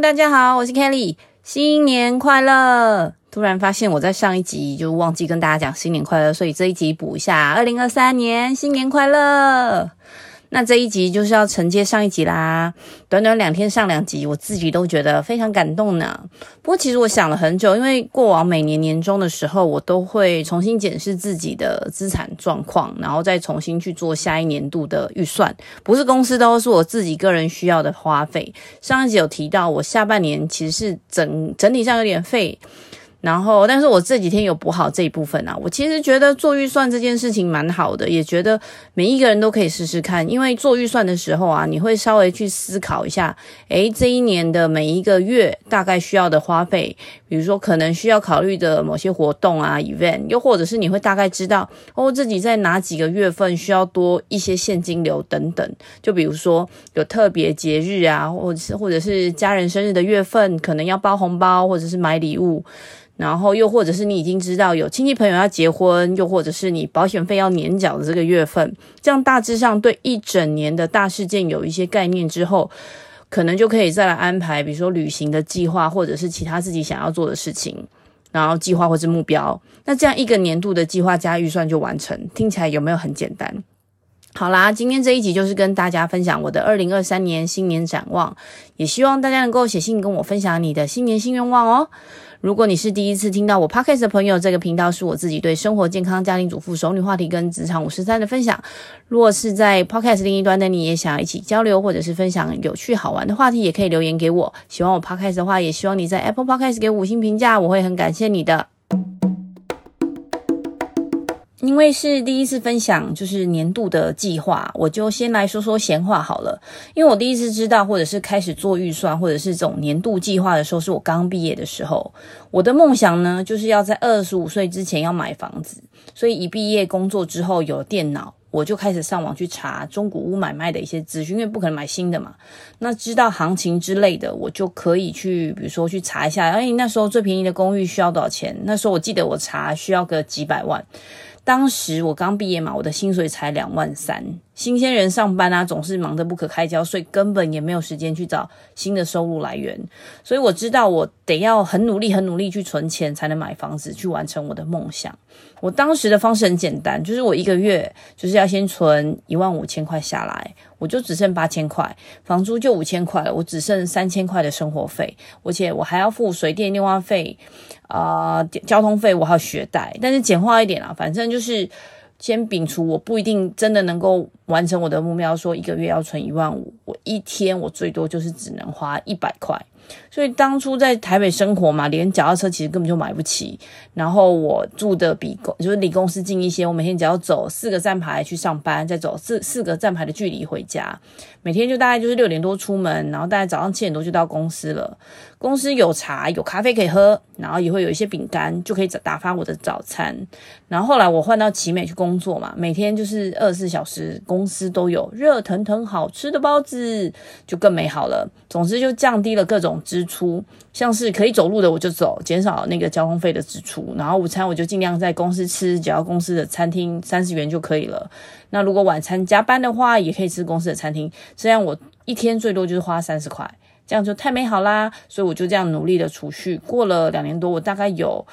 大家好，我是 Kelly，新年快乐！突然发现我在上一集就忘记跟大家讲新年快乐，所以这一集补一下，二零二三年新年快乐！那这一集就是要承接上一集啦，短短两天上两集，我自己都觉得非常感动呢。不过其实我想了很久，因为过往每年年终的时候，我都会重新检视自己的资产状况，然后再重新去做下一年度的预算，不是公司都是我自己个人需要的花费。上一集有提到，我下半年其实是整整体上有点废。然后，但是我这几天有补好这一部分啊。我其实觉得做预算这件事情蛮好的，也觉得每一个人都可以试试看。因为做预算的时候啊，你会稍微去思考一下，诶，这一年的每一个月大概需要的花费，比如说可能需要考虑的某些活动啊，event，又或者是你会大概知道哦，自己在哪几个月份需要多一些现金流等等。就比如说有特别节日啊，或者是或者是家人生日的月份，可能要包红包或者是买礼物。然后又或者是你已经知道有亲戚朋友要结婚，又或者是你保险费要年缴的这个月份，这样大致上对一整年的大事件有一些概念之后，可能就可以再来安排，比如说旅行的计划，或者是其他自己想要做的事情，然后计划或是目标。那这样一个年度的计划加预算就完成，听起来有没有很简单？好啦，今天这一集就是跟大家分享我的二零二三年新年展望，也希望大家能够写信跟我分享你的新年新愿望哦。如果你是第一次听到我 Podcast 的朋友，这个频道是我自己对生活、健康、家庭主妇、熟女话题跟职场五十三的分享。如果是在 Podcast 另一端的你，也想要一起交流或者是分享有趣好玩的话题，也可以留言给我。喜欢我 Podcast 的话，也希望你在 Apple Podcast 给五星评价，我会很感谢你的。因为是第一次分享，就是年度的计划，我就先来说说闲话好了。因为我第一次知道，或者是开始做预算，或者是这种年度计划的时候，是我刚毕业的时候。我的梦想呢，就是要在二十五岁之前要买房子。所以一毕业工作之后，有电脑，我就开始上网去查中古屋买卖的一些资讯，因为不可能买新的嘛。那知道行情之类的，我就可以去，比如说去查一下，哎，那时候最便宜的公寓需要多少钱？那时候我记得我查需要个几百万。当时我刚毕业嘛，我的薪水才两万三，新鲜人上班啊，总是忙得不可开交，所以根本也没有时间去找新的收入来源。所以我知道我得要很努力、很努力去存钱，才能买房子，去完成我的梦想。我当时的方式很简单，就是我一个月就是要先存一万五千块下来。我就只剩八千块，房租就五千块了，我只剩三千块的生活费，而且我还要付水电、电话费，啊、交通费，我还有学贷。但是简化一点啊，反正就是先摒除，我不一定真的能够完成我的目标，说一个月要存一万五，我一天我最多就是只能花一百块。所以当初在台北生活嘛，连脚踏车其实根本就买不起。然后我住的比公就是离公司近一些，我每天只要走四个站牌去上班，再走四四个站牌的距离回家。每天就大概就是六点多出门，然后大概早上七点多就到公司了。公司有茶有咖啡可以喝，然后也会有一些饼干，就可以打发我的早餐。然后后来我换到奇美去工作嘛，每天就是二十四小时公司都有热腾腾好吃的包子，就更美好了。总之就降低了各种支出，像是可以走路的我就走，减少那个交通费的支出。然后午餐我就尽量在公司吃，只要公司的餐厅三十元就可以了。那如果晚餐加班的话，也可以吃公司的餐厅，这样我一天最多就是花三十块。这样就太美好啦，所以我就这样努力的储蓄，过了两年多，我大概有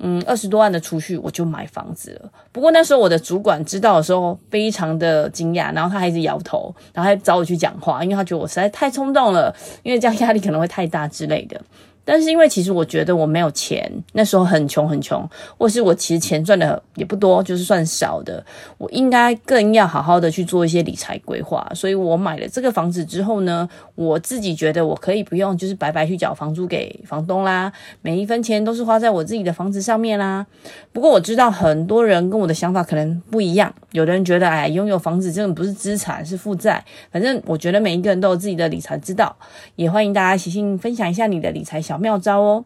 嗯二十多万的储蓄，我就买房子了。不过那时候我的主管知道的时候，非常的惊讶，然后他还是摇头，然后还找我去讲话，因为他觉得我实在太冲动了，因为这样压力可能会太大之类的。但是因为其实我觉得我没有钱，那时候很穷很穷，或是我其实钱赚的也不多，就是算少的，我应该更要好好的去做一些理财规划。所以我买了这个房子之后呢，我自己觉得我可以不用就是白白去缴房租给房东啦，每一分钱都是花在我自己的房子上面啦。不过我知道很多人跟我的想法可能不一样，有的人觉得哎，拥有房子真的不是资产，是负债。反正我觉得每一个人都有自己的理财之道，也欢迎大家写信分享一下你的理财小妙招哦，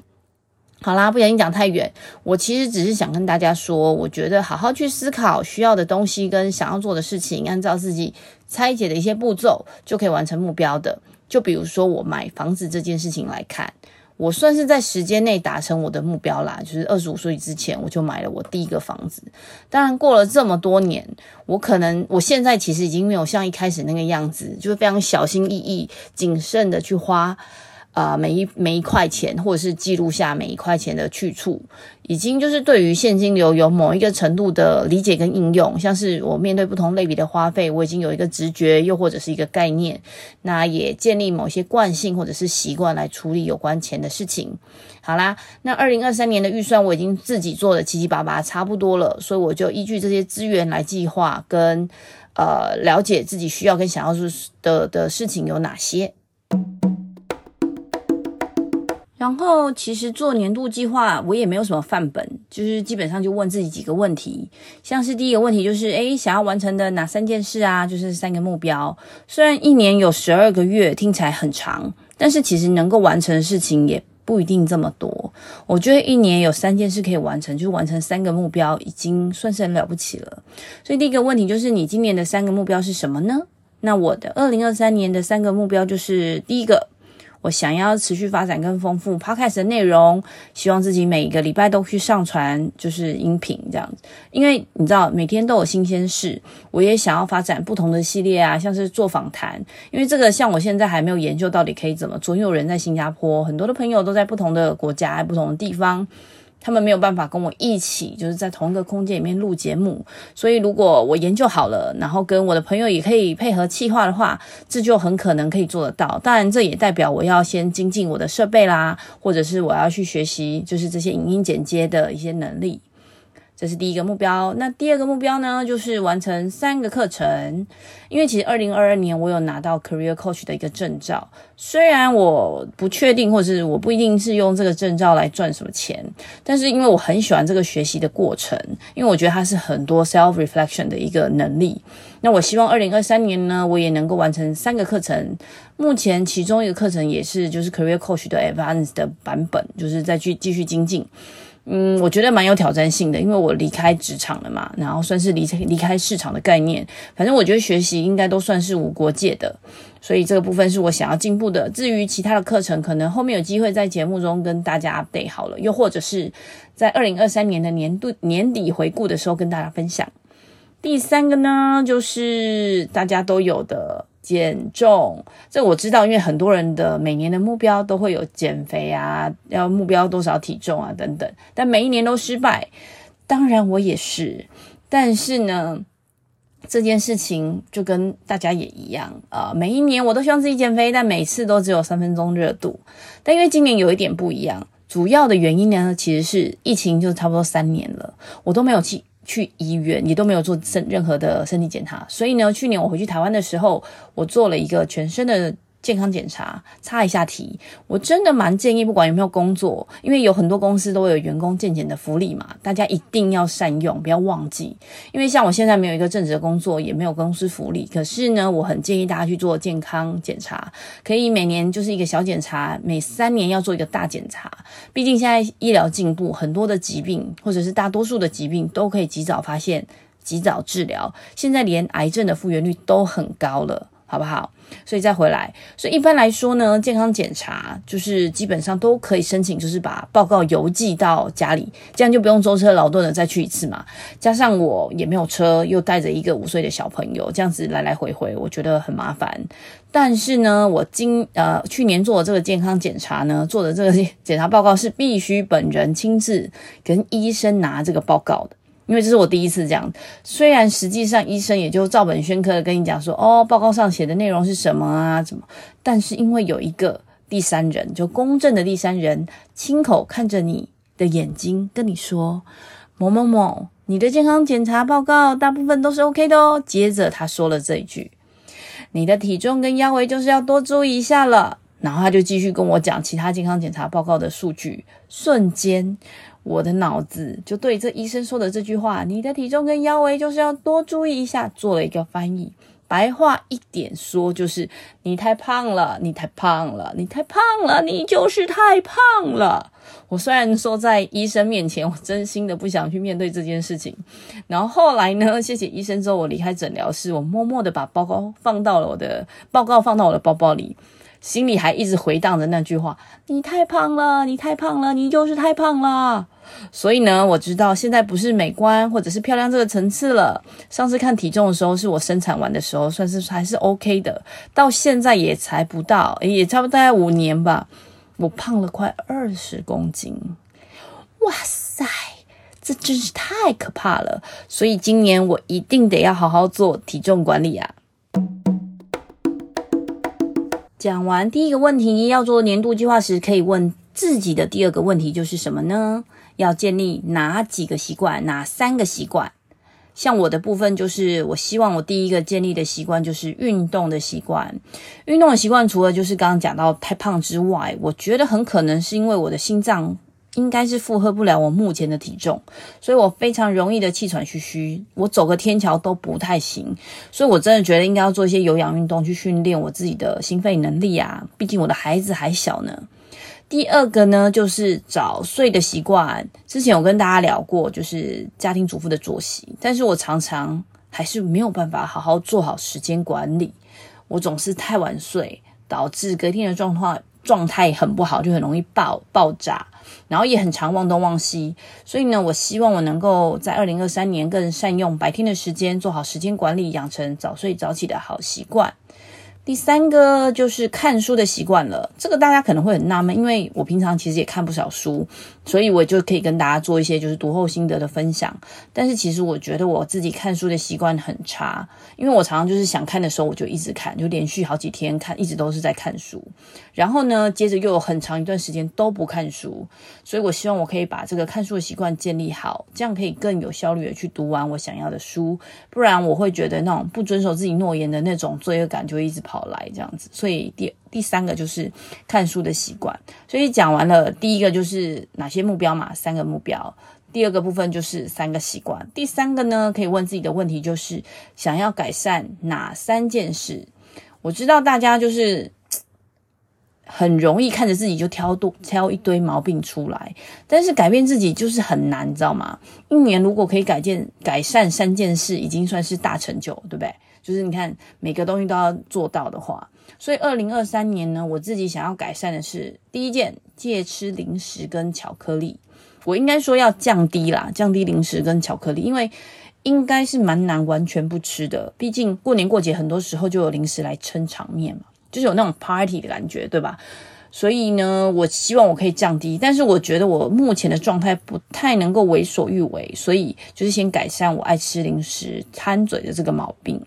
好啦，不小心讲太远。我其实只是想跟大家说，我觉得好好去思考需要的东西跟想要做的事情，按照自己拆解的一些步骤，就可以完成目标的。就比如说我买房子这件事情来看，我算是在时间内达成我的目标啦。就是二十五岁之前，我就买了我第一个房子。当然，过了这么多年，我可能我现在其实已经没有像一开始那个样子，就是非常小心翼翼、谨慎的去花。啊、每一每一块钱，或者是记录下每一块钱的去处，已经就是对于现金流有某一个程度的理解跟应用。像是我面对不同类别的花费，我已经有一个直觉，又或者是一个概念，那也建立某些惯性或者是习惯来处理有关钱的事情。好啦，那二零二三年的预算我已经自己做的七七八八差不多了，所以我就依据这些资源来计划跟呃了解自己需要跟想要做的的事情有哪些。然后，其实做年度计划，我也没有什么范本，就是基本上就问自己几个问题，像是第一个问题就是，诶，想要完成的哪三件事啊？就是三个目标。虽然一年有十二个月，听起来很长，但是其实能够完成的事情也不一定这么多。我觉得一年有三件事可以完成，就是完成三个目标，已经算是很了不起了。所以第一个问题就是，你今年的三个目标是什么呢？那我的二零二三年的三个目标就是第一个。我想要持续发展更丰富 Podcast 的内容，希望自己每一个礼拜都去上传就是音频这样子，因为你知道每天都有新鲜事，我也想要发展不同的系列啊，像是做访谈，因为这个像我现在还没有研究到底可以怎么做，因为有人在新加坡，很多的朋友都在不同的国家、不同的地方。他们没有办法跟我一起，就是在同一个空间里面录节目，所以如果我研究好了，然后跟我的朋友也可以配合企划的话，这就很可能可以做得到。当然，这也代表我要先精进我的设备啦，或者是我要去学习，就是这些影音剪接的一些能力。这是第一个目标。那第二个目标呢，就是完成三个课程。因为其实二零二二年我有拿到 Career Coach 的一个证照，虽然我不确定，或是我不一定是用这个证照来赚什么钱，但是因为我很喜欢这个学习的过程，因为我觉得它是很多 self reflection 的一个能力。那我希望二零二三年呢，我也能够完成三个课程。目前其中一个课程也是就是 Career Coach 的 Advanced 的版本，就是再去继续精进。嗯，我觉得蛮有挑战性的，因为我离开职场了嘛，然后算是离离开市场的概念。反正我觉得学习应该都算是无国界的，所以这个部分是我想要进步的。至于其他的课程，可能后面有机会在节目中跟大家 update 好了，又或者是在二零二三年的年度年底回顾的时候跟大家分享。第三个呢，就是大家都有的。减重，这我知道，因为很多人的每年的目标都会有减肥啊，要目标多少体重啊等等，但每一年都失败。当然我也是，但是呢，这件事情就跟大家也一样啊，呃，每一年我都希望自己减肥，但每次都只有三分钟热度。但因为今年有一点不一样，主要的原因呢，其实是疫情就差不多三年了，我都没有去。去医院你都没有做身任何的身体检查，所以呢，去年我回去台湾的时候，我做了一个全身的。健康检查，插一下题，我真的蛮建议，不管有没有工作，因为有很多公司都有员工健检的福利嘛，大家一定要善用，不要忘记。因为像我现在没有一个正职的工作，也没有公司福利，可是呢，我很建议大家去做健康检查，可以每年就是一个小检查，每三年要做一个大检查。毕竟现在医疗进步，很多的疾病或者是大多数的疾病都可以及早发现、及早治疗。现在连癌症的复原率都很高了。好不好？所以再回来，所以一般来说呢，健康检查就是基本上都可以申请，就是把报告邮寄到家里，这样就不用舟车劳顿的再去一次嘛。加上我也没有车，又带着一个五岁的小朋友，这样子来来回回，我觉得很麻烦。但是呢，我今呃去年做的这个健康检查呢，做的这个检查报告是必须本人亲自跟医生拿这个报告的。因为这是我第一次这样，虽然实际上医生也就照本宣科的跟你讲说，哦，报告上写的内容是什么啊，怎么？但是因为有一个第三人，就公正的第三人，亲口看着你的眼睛跟你说，某某某，你的健康检查报告大部分都是 OK 的哦。接着他说了这一句，你的体重跟腰围就是要多注意一下了。然后他就继续跟我讲其他健康检查报告的数据，瞬间。我的脑子就对这医生说的这句话，你的体重跟腰围就是要多注意一下，做了一个翻译。白话一点说，就是你太胖了，你太胖了，你太胖了，你就是太胖了。我虽然说在医生面前，我真心的不想去面对这件事情。然后后来呢，谢谢医生之后，我离开诊疗室，我默默的把报告放到了我的报告放到我的包包里。心里还一直回荡着那句话：“你太胖了，你太胖了，你就是太胖了。”所以呢，我知道现在不是美观或者是漂亮这个层次了。上次看体重的时候，是我生产完的时候，算是还是 OK 的。到现在也才不到，也差不多大概五年吧，我胖了快二十公斤。哇塞，这真是太可怕了！所以今年我一定得要好好做体重管理啊。讲完第一个问题，要做年度计划时，可以问自己的第二个问题就是什么呢？要建立哪几个习惯？哪三个习惯？像我的部分，就是我希望我第一个建立的习惯就是运动的习惯。运动的习惯，除了就是刚刚讲到太胖之外，我觉得很可能是因为我的心脏。应该是负荷不了我目前的体重，所以我非常容易的气喘吁吁，我走个天桥都不太行，所以我真的觉得应该要做一些有氧运动去训练我自己的心肺能力啊，毕竟我的孩子还小呢。第二个呢，就是早睡的习惯，之前有跟大家聊过，就是家庭主妇的作息，但是我常常还是没有办法好好做好时间管理，我总是太晚睡，导致隔天的状况。状态很不好，就很容易爆爆炸，然后也很常忘东忘西。所以呢，我希望我能够在二零二三年更善用白天的时间，做好时间管理，养成早睡早起的好习惯。第三个就是看书的习惯了，这个大家可能会很纳闷，因为我平常其实也看不少书，所以我就可以跟大家做一些就是读后心得的分享。但是其实我觉得我自己看书的习惯很差，因为我常常就是想看的时候我就一直看，就连续好几天看，一直都是在看书。然后呢，接着又有很长一段时间都不看书，所以我希望我可以把这个看书的习惯建立好，这样可以更有效率的去读完我想要的书。不然我会觉得那种不遵守自己诺言的那种罪恶感就一直跑。来这样子，所以第第三个就是看书的习惯。所以讲完了第一个就是哪些目标嘛，三个目标。第二个部分就是三个习惯。第三个呢，可以问自己的问题就是想要改善哪三件事？我知道大家就是很容易看着自己就挑多挑一堆毛病出来，但是改变自己就是很难，你知道吗？一年如果可以改件改善三件事，已经算是大成就，对不对？就是你看每个东西都要做到的话，所以二零二三年呢，我自己想要改善的是第一件，戒吃零食跟巧克力。我应该说要降低啦，降低零食跟巧克力，因为应该是蛮难完全不吃的。毕竟过年过节很多时候就有零食来撑场面嘛，就是有那种 party 的感觉，对吧？所以呢，我希望我可以降低，但是我觉得我目前的状态不太能够为所欲为，所以就是先改善我爱吃零食、贪嘴的这个毛病。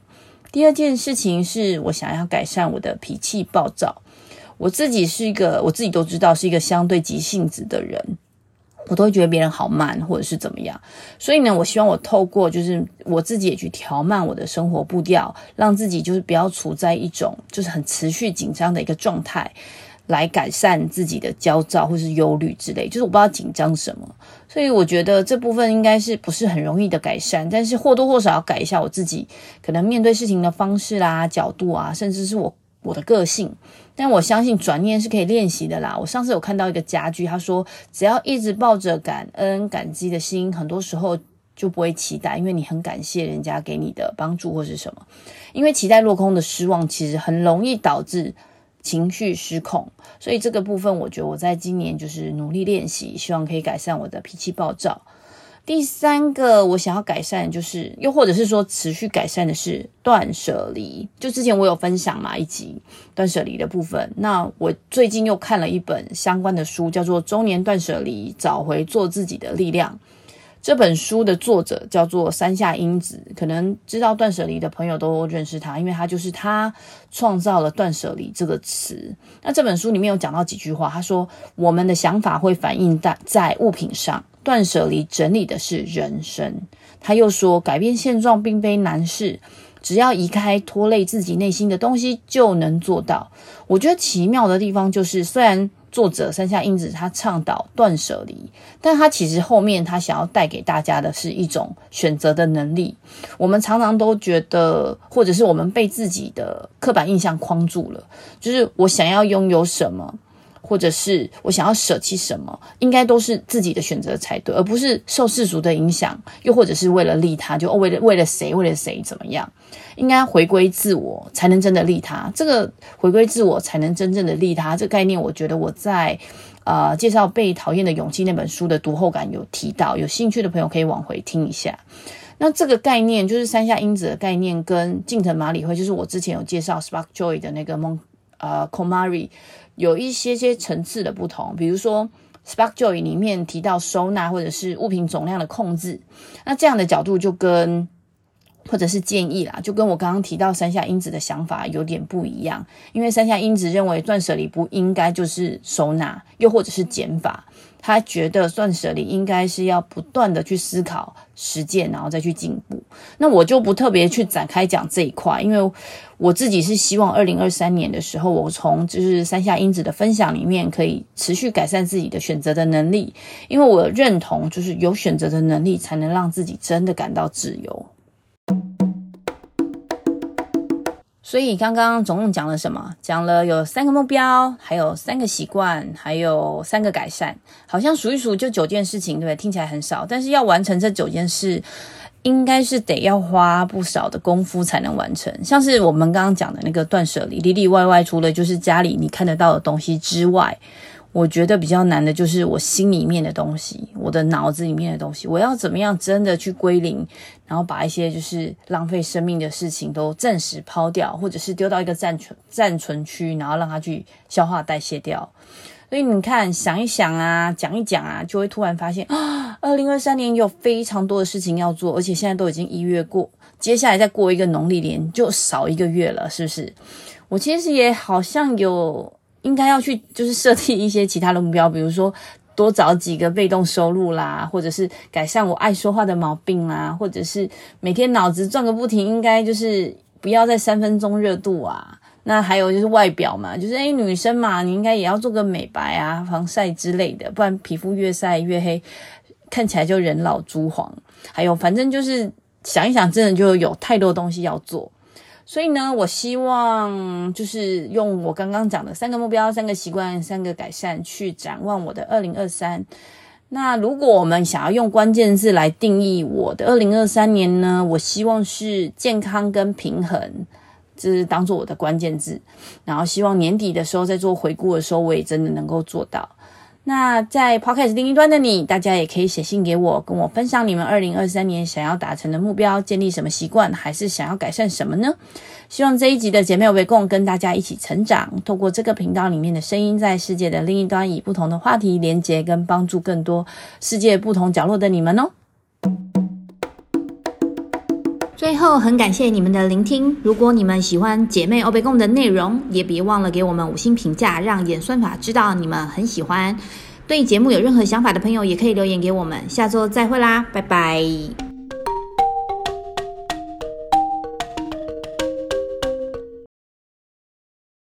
第二件事情是我想要改善我的脾气暴躁。我自己是一个，我自己都知道是一个相对急性子的人，我都会觉得别人好慢，或者是怎么样。所以呢，我希望我透过就是我自己也去调慢我的生活步调，让自己就是不要处在一种就是很持续紧张的一个状态。来改善自己的焦躁或是忧虑之类，就是我不知道紧张什么，所以我觉得这部分应该是不是很容易的改善，但是或多或少要改一下我自己可能面对事情的方式啦、角度啊，甚至是我我的个性。但我相信转念是可以练习的啦。我上次有看到一个佳句，他说只要一直抱着感恩、感激的心，很多时候就不会期待，因为你很感谢人家给你的帮助或是什么。因为期待落空的失望，其实很容易导致。情绪失控，所以这个部分我觉得我在今年就是努力练习，希望可以改善我的脾气暴躁。第三个我想要改善就是，又或者是说持续改善的是断舍离。就之前我有分享嘛，一集断舍离的部分，那我最近又看了一本相关的书，叫做《中年断舍离：找回做自己的力量》。这本书的作者叫做山下英子，可能知道断舍离的朋友都认识他，因为他就是他创造了断舍离这个词。那这本书里面有讲到几句话，他说：“我们的想法会反映在在物品上，断舍离整理的是人生。”他又说：“改变现状并非难事，只要移开拖累自己内心的东西就能做到。”我觉得奇妙的地方就是，虽然。作者山下英子他倡导断舍离，但他其实后面他想要带给大家的是一种选择的能力。我们常常都觉得，或者是我们被自己的刻板印象框住了，就是我想要拥有什么，或者是我想要舍弃什么，应该都是自己的选择才对，而不是受世俗的影响，又或者是为了利他，就为了为了谁，为了谁怎么样？应该回归自我，才能真的利他。这个回归自我，才能真正的利他。这个概念，我觉得我在呃介绍《被讨厌的勇气》那本书的读后感有提到，有兴趣的朋友可以往回听一下。那这个概念就是山下英子的概念，跟近藤麻里惠，就是我之前有介绍 Spark Joy 的那个梦呃 Komari 有一些些层次的不同。比如说 Spark Joy 里面提到收纳或者是物品总量的控制，那这样的角度就跟或者是建议啦，就跟我刚刚提到山下英子的想法有点不一样。因为山下英子认为断舍离不应该就是收纳，又或者是减法。他觉得断舍离应该是要不断的去思考、实践，然后再去进步。那我就不特别去展开讲这一块，因为我自己是希望二零二三年的时候，我从就是山下英子的分享里面，可以持续改善自己的选择的能力。因为我认同，就是有选择的能力，才能让自己真的感到自由。所以刚刚总共讲了什么？讲了有三个目标，还有三个习惯，还有三个改善。好像数一数就九件事情，对不对？听起来很少，但是要完成这九件事，应该是得要花不少的功夫才能完成。像是我们刚刚讲的那个断舍离，里里外外除了就是家里你看得到的东西之外。我觉得比较难的就是我心里面的东西，我的脑子里面的东西，我要怎么样真的去归零，然后把一些就是浪费生命的事情都暂时抛掉，或者是丢到一个暂存暂存区，然后让它去消化代谢掉。所以你看，想一想啊，讲一讲啊，就会突然发现啊，二零二三年有非常多的事情要做，而且现在都已经一月过，接下来再过一个农历年就少一个月了，是不是？我其实也好像有。应该要去，就是设定一些其他的目标，比如说多找几个被动收入啦，或者是改善我爱说话的毛病啦，或者是每天脑子转个不停，应该就是不要再三分钟热度啊。那还有就是外表嘛，就是诶女生嘛，你应该也要做个美白啊、防晒之类的，不然皮肤越晒越黑，看起来就人老珠黄。还有，反正就是想一想，真的就有太多东西要做。所以呢，我希望就是用我刚刚讲的三个目标、三个习惯、三个改善去展望我的二零二三。那如果我们想要用关键字来定义我的二零二三年呢，我希望是健康跟平衡，这是当做我的关键字。然后希望年底的时候在做回顾的时候，我也真的能够做到。那在 Podcast 另一端的你，大家也可以写信给我，跟我分享你们二零二三年想要达成的目标，建立什么习惯，还是想要改善什么呢？希望这一集的姐妹有被共跟大家一起成长，透过这个频道里面的声音，在世界的另一端，以不同的话题连接跟帮助更多世界不同角落的你们哦。最后，很感谢你们的聆听。如果你们喜欢姐妹欧贝贡的内容，也别忘了给我们五星评价，让演算法知道你们很喜欢。对节目有任何想法的朋友，也可以留言给我们。下周再会啦，拜拜。